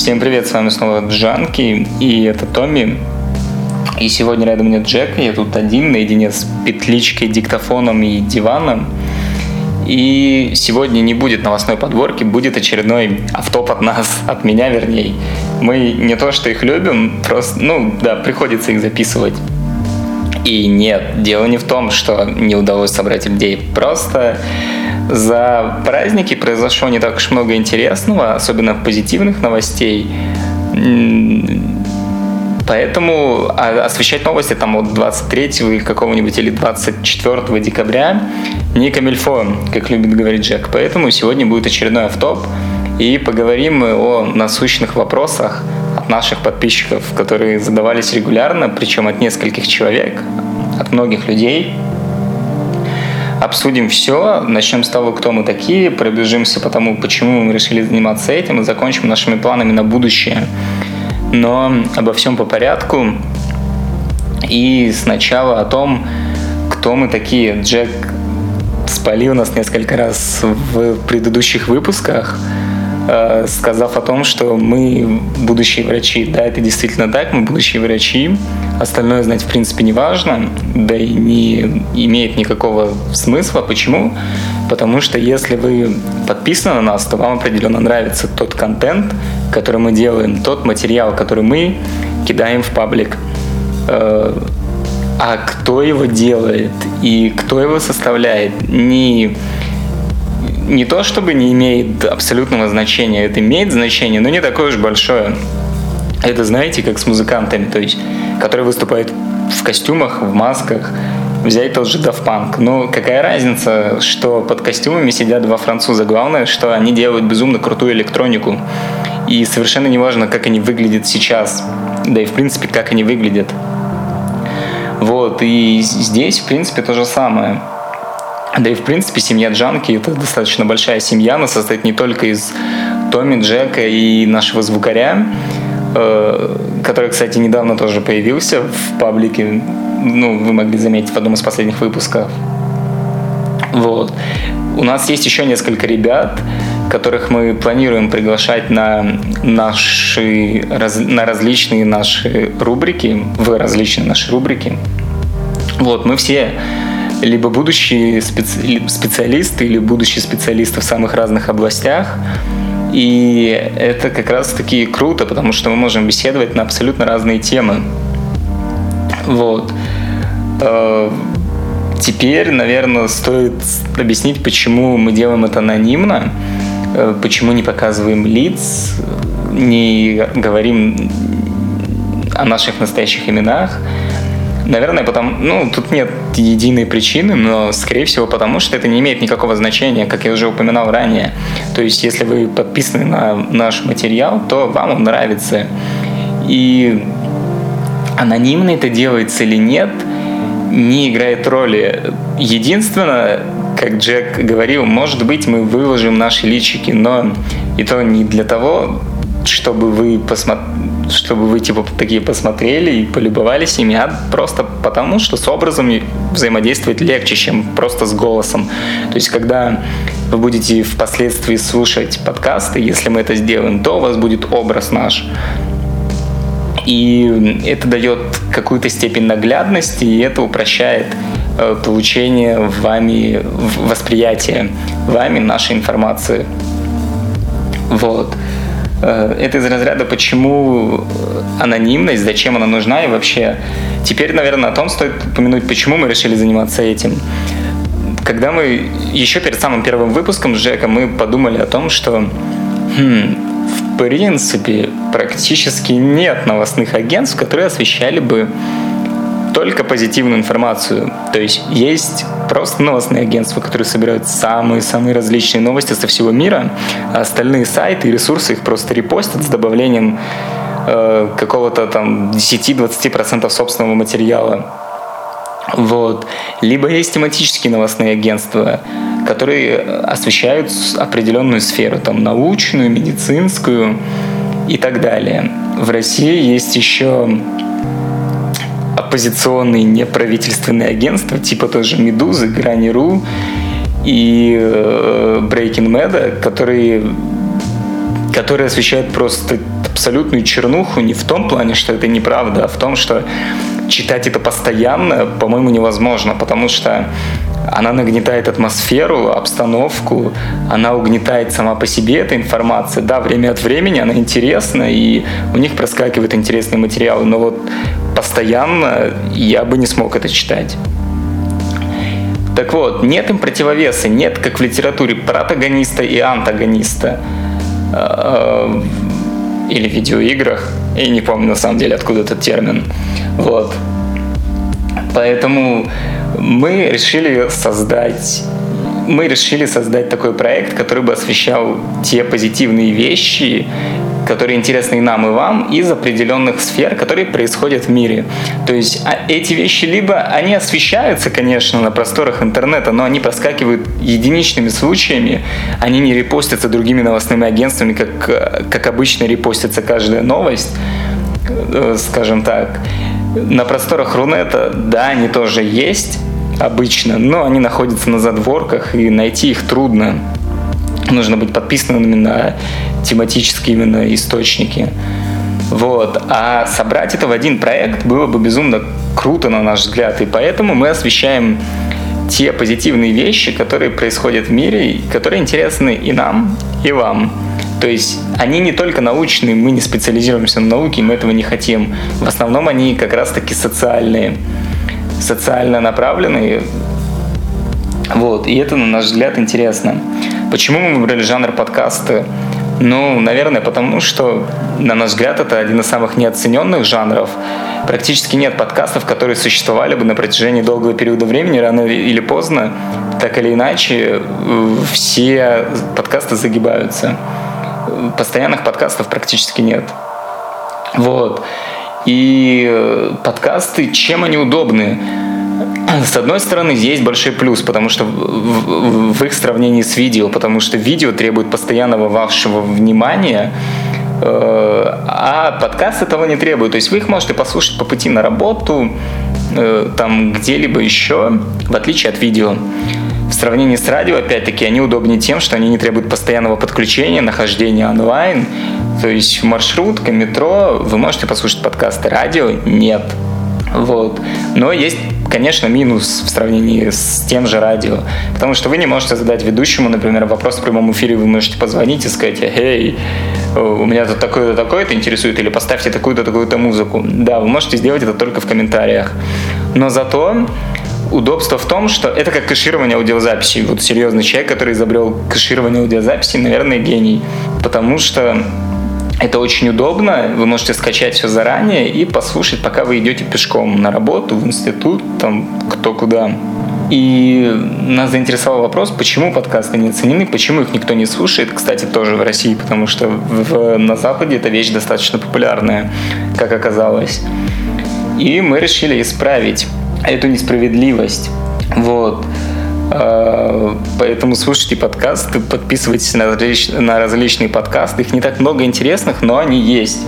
Всем привет, с вами снова Джанки, и это Томми. И сегодня рядом нет Джека, я тут один, наедине с петличкой, диктофоном и диваном. И сегодня не будет новостной подборки, будет очередной автоп от нас, от меня вернее. Мы не то что их любим, просто, ну да, приходится их записывать. И нет, дело не в том, что не удалось собрать людей, просто за праздники произошло не так уж много интересного, особенно позитивных новостей. Поэтому а, освещать новости там от 23 какого-нибудь или 24 декабря не камильфо, как любит говорить Джек. Поэтому сегодня будет очередной автоп, и поговорим мы о насущных вопросах от наших подписчиков, которые задавались регулярно, причем от нескольких человек, от многих людей – обсудим все, начнем с того, кто мы такие, пробежимся по тому, почему мы решили заниматься этим и закончим нашими планами на будущее. Но обо всем по порядку. И сначала о том, кто мы такие. Джек спалил нас несколько раз в предыдущих выпусках, э, сказав о том, что мы будущие врачи. Да, это действительно так, мы будущие врачи. Остальное знать, в принципе, не важно, да и не имеет никакого смысла. Почему? Потому что если вы подписаны на нас, то вам определенно нравится тот контент, который мы делаем, тот материал, который мы кидаем в паблик. Э, а кто его делает и кто его составляет, не не то чтобы не имеет абсолютного значения, это имеет значение, но не такое уж большое. Это знаете, как с музыкантами, то есть которые выступают в костюмах, в масках, взять тот же Daft Punk. Ну, какая разница, что под костюмами сидят два француза. Главное, что они делают безумно крутую электронику. И совершенно не важно, как они выглядят сейчас. Да и, в принципе, как они выглядят. Вот, и здесь, в принципе, то же самое. Да и, в принципе, семья Джанки — это достаточно большая семья. Она состоит не только из Томми, Джека и нашего звукаря, Э, который, кстати, недавно тоже появился в паблике, ну, вы могли заметить в одном из последних выпусков. Вот. У нас есть еще несколько ребят, которых мы планируем приглашать на наши на различные наши рубрики, в различные наши рубрики. Вот, мы все либо будущие специ... специалисты, или будущие специалисты в самых разных областях. И это как раз-таки круто, потому что мы можем беседовать на абсолютно разные темы. Вот. Э, теперь, наверное, стоит объяснить, почему мы делаем это анонимно, э, почему не показываем лиц, не говорим о наших настоящих именах. Наверное, потому, ну, тут нет единой причины, но, скорее всего, потому что это не имеет никакого значения, как я уже упоминал ранее. То есть, если вы подписаны на наш материал, то вам он нравится. И анонимно это делается или нет, не играет роли. Единственное, как Джек говорил, может быть, мы выложим наши личики, но и то не для того, чтобы вы посмотрели чтобы вы типа такие посмотрели и полюбовались ими, а просто потому, что с образом взаимодействовать легче, чем просто с голосом. То есть, когда вы будете впоследствии слушать подкасты, если мы это сделаем, то у вас будет образ наш. И это дает какую-то степень наглядности, и это упрощает э, получение вами, восприятие вами нашей информации. Вот. Э, это из разряда, почему анонимность, зачем она нужна и вообще. Теперь, наверное, о том стоит упомянуть, почему мы решили заниматься этим. Когда мы еще перед самым первым выпуском с Джеком мы подумали о том, что хм, в принципе практически нет новостных агентств, которые освещали бы только позитивную информацию. То есть есть просто новостные агентства, которые собирают самые-самые различные новости со всего мира, а остальные сайты и ресурсы их просто репостят с добавлением э, какого-то там 10-20% собственного материала. Вот. Либо есть тематические новостные агентства, которые освещают определенную сферу, там научную, медицинскую и так далее. В России есть еще оппозиционные неправительственные агентства, типа тоже «Медузы», «Грани.ру» и э, Breaking Mad, которые, которые освещают просто абсолютную чернуху не в том плане, что это неправда, а в том, что читать это постоянно, по-моему, невозможно, потому что она нагнетает атмосферу, обстановку, она угнетает сама по себе эта информация. Да, время от времени она интересна, и у них проскакивают интересные материалы, но вот постоянно я бы не смог это читать. Так вот, нет им противовеса, нет, как в литературе, протагониста и антагониста. А, или в видеоиграх. Я не помню на самом деле, откуда этот термин. Вот. Поэтому мы решили создать мы решили создать такой проект, который бы освещал те позитивные вещи, которые интересны и нам, и вам, из определенных сфер, которые происходят в мире. То есть а эти вещи либо они освещаются, конечно, на просторах интернета, но они проскакивают единичными случаями, они не репостятся другими новостными агентствами, как, как обычно репостится каждая новость, э, скажем так. На просторах Рунета, да, они тоже есть, обычно, но они находятся на задворках, и найти их трудно. Нужно быть подписанными на тематические именно источники. Вот. А собрать это в один проект было бы безумно круто, на наш взгляд. И поэтому мы освещаем те позитивные вещи, которые происходят в мире, которые интересны и нам, и вам. То есть они не только научные, мы не специализируемся на науке, мы этого не хотим. В основном они как раз-таки социальные социально направленные. Вот, и это, на наш взгляд, интересно. Почему мы выбрали жанр подкасты? Ну, наверное, потому что, на наш взгляд, это один из самых неоцененных жанров. Практически нет подкастов, которые существовали бы на протяжении долгого периода времени, рано или поздно, так или иначе, все подкасты загибаются. Постоянных подкастов практически нет. Вот. И э, подкасты, чем они удобны? С одной стороны, есть большой плюс, потому что в, в их сравнении с видео, потому что видео требует постоянного вашего внимания, э, а подкасты того не требуют. То есть вы их можете послушать по пути на работу, э, там где-либо еще, в отличие от видео. В сравнении с радио, опять-таки, они удобнее тем, что они не требуют постоянного подключения, нахождения онлайн. То есть маршрутка, метро, вы можете послушать подкасты, радио нет. Вот. Но есть, конечно, минус в сравнении с тем же радио. Потому что вы не можете задать ведущему, например, вопрос в прямом эфире, вы можете позвонить и сказать, «Эй, у меня тут такое-то, такое-то интересует, или поставьте такую-то, такую-то музыку». Да, вы можете сделать это только в комментариях. Но зато удобство в том, что это как кэширование аудиозаписи. Вот серьезный человек, который изобрел кэширование аудиозаписи, наверное, гений. Потому что это очень удобно, вы можете скачать все заранее и послушать, пока вы идете пешком на работу, в институт, там, кто куда. И нас заинтересовал вопрос, почему подкасты не оценены, почему их никто не слушает, кстати, тоже в России, потому что в, на Западе эта вещь достаточно популярная, как оказалось. И мы решили исправить эту несправедливость. Вот. А, поэтому слушайте подкасты, подписывайтесь на, различ... на различные подкасты. Их не так много интересных, но они есть.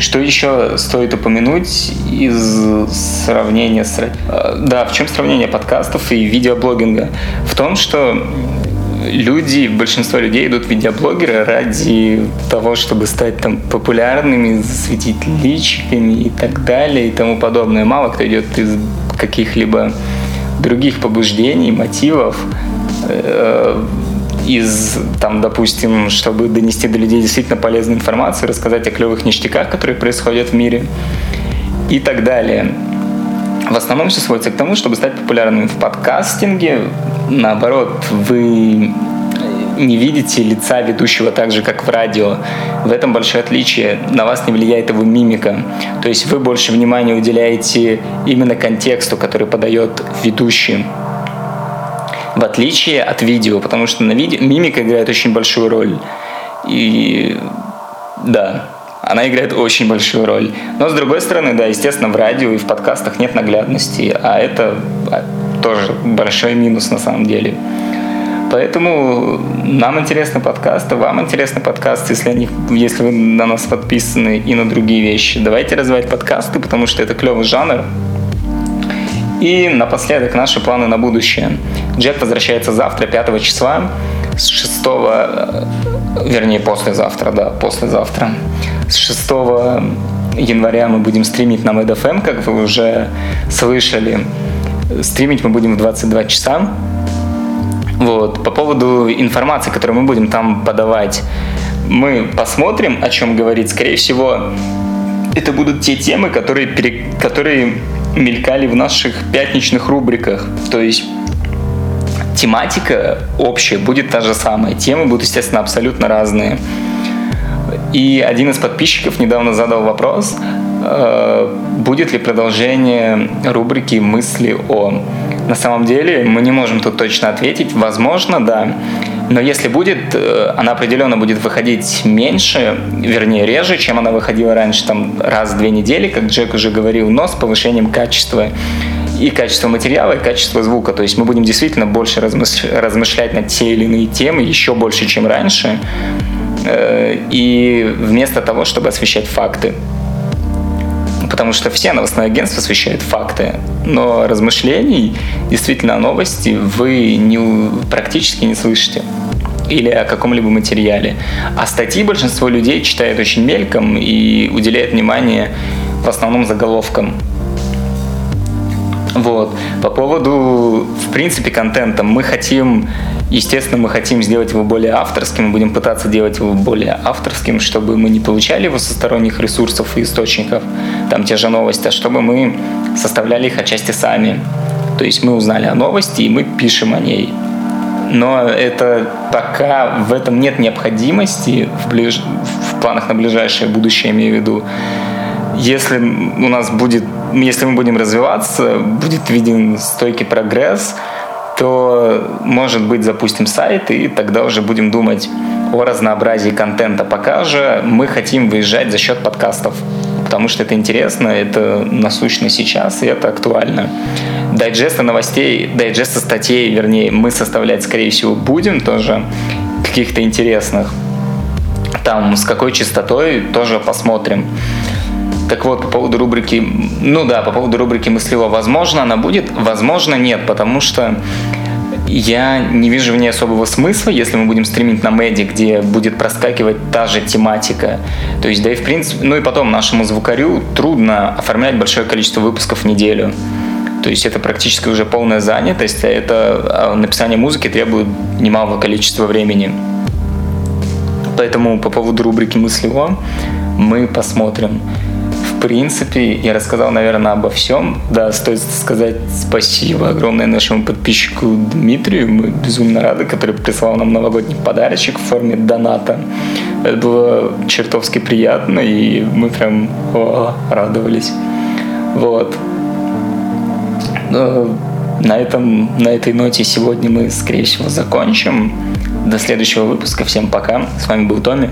Что еще стоит упомянуть из сравнения с... А, да, в чем сравнение подкастов и видеоблогинга? В том, что люди, большинство людей идут в видеоблогеры ради того, чтобы стать там популярными, засветить личиками и так далее и тому подобное. Мало кто идет из каких-либо других побуждений, мотивов, э, из, там, допустим, чтобы донести до людей действительно полезную информацию, рассказать о клевых ништяках, которые происходят в мире и так далее. В основном все сводится к тому, чтобы стать популярным в подкастинге. Наоборот, вы не видите лица ведущего так же, как в радио. В этом большое отличие. На вас не влияет его мимика. То есть вы больше внимания уделяете именно контексту, который подает ведущий. В отличие от видео, потому что на видео мимика играет очень большую роль. И да, она играет очень большую роль. Но с другой стороны, да, естественно, в радио и в подкастах нет наглядности, а это а, тоже большой минус на самом деле. Поэтому нам интересны подкасты, вам интересны подкасты, если, они, если вы на нас подписаны и на другие вещи. Давайте развивать подкасты, потому что это клевый жанр. И напоследок наши планы на будущее. Джек возвращается завтра, 5 числа, с 6, э, вернее, послезавтра, да, послезавтра, С 6 января мы будем стримить на MedFM, как вы уже слышали. Стримить мы будем в 22 часа. Вот. По поводу информации, которую мы будем там подавать, мы посмотрим, о чем говорить. Скорее всего, это будут те темы, которые, пере... которые мелькали в наших пятничных рубриках. То есть тематика общая будет та же самая. Темы будут, естественно, абсолютно разные. И один из подписчиков недавно задал вопрос, э, будет ли продолжение рубрики «Мысли о». На самом деле мы не можем тут точно ответить. Возможно, да. Но если будет, э, она определенно будет выходить меньше, вернее реже, чем она выходила раньше, там раз в две недели, как Джек уже говорил, но с повышением качества и качества материала, и качества звука. То есть мы будем действительно больше размышлять над те или иные темы, еще больше, чем раньше. Э, и вместо того, чтобы освещать факты. Потому что все новостные агентства освещают факты, но размышлений действительно о новости вы не, практически не слышите или о каком-либо материале. А статьи большинство людей читает очень мельком и уделяет внимание в основном заголовкам. Вот. По поводу, в принципе, контента. Мы хотим, естественно, мы хотим сделать его более авторским, будем пытаться делать его более авторским, чтобы мы не получали его со сторонних ресурсов и источников, там те же новости, а чтобы мы составляли их отчасти сами. То есть мы узнали о новости, и мы пишем о ней. Но это пока в этом нет необходимости в, ближ... в планах на ближайшее будущее, имею в виду. Если у нас будет если мы будем развиваться, будет виден стойкий прогресс, то, может быть, запустим сайт, и тогда уже будем думать о разнообразии контента. Пока же мы хотим выезжать за счет подкастов, потому что это интересно, это насущно сейчас, и это актуально. Дайджесты новостей, дайджесты статей, вернее, мы составлять, скорее всего, будем тоже каких-то интересных. Там с какой частотой тоже посмотрим. Так вот, по поводу рубрики, ну да, по поводу рубрики мысливо, возможно, она будет, возможно, нет, потому что я не вижу в ней особого смысла, если мы будем стримить на меди, где будет проскакивать та же тематика. То есть, да и в принципе, ну и потом нашему звукарю трудно оформлять большое количество выпусков в неделю. То есть это практически уже полная занятость, а это а написание музыки требует немалого количества времени. Поэтому по поводу рубрики «Мысливо» мы посмотрим принципе, я рассказал, наверное, обо всем. Да, стоит сказать спасибо огромное нашему подписчику Дмитрию. Мы безумно рады, который прислал нам новогодний подарочек в форме доната. Это было чертовски приятно, и мы прям о, радовались. Вот. На, этом, на этой ноте сегодня мы, скорее всего, закончим. До следующего выпуска. Всем пока. С вами был Томми.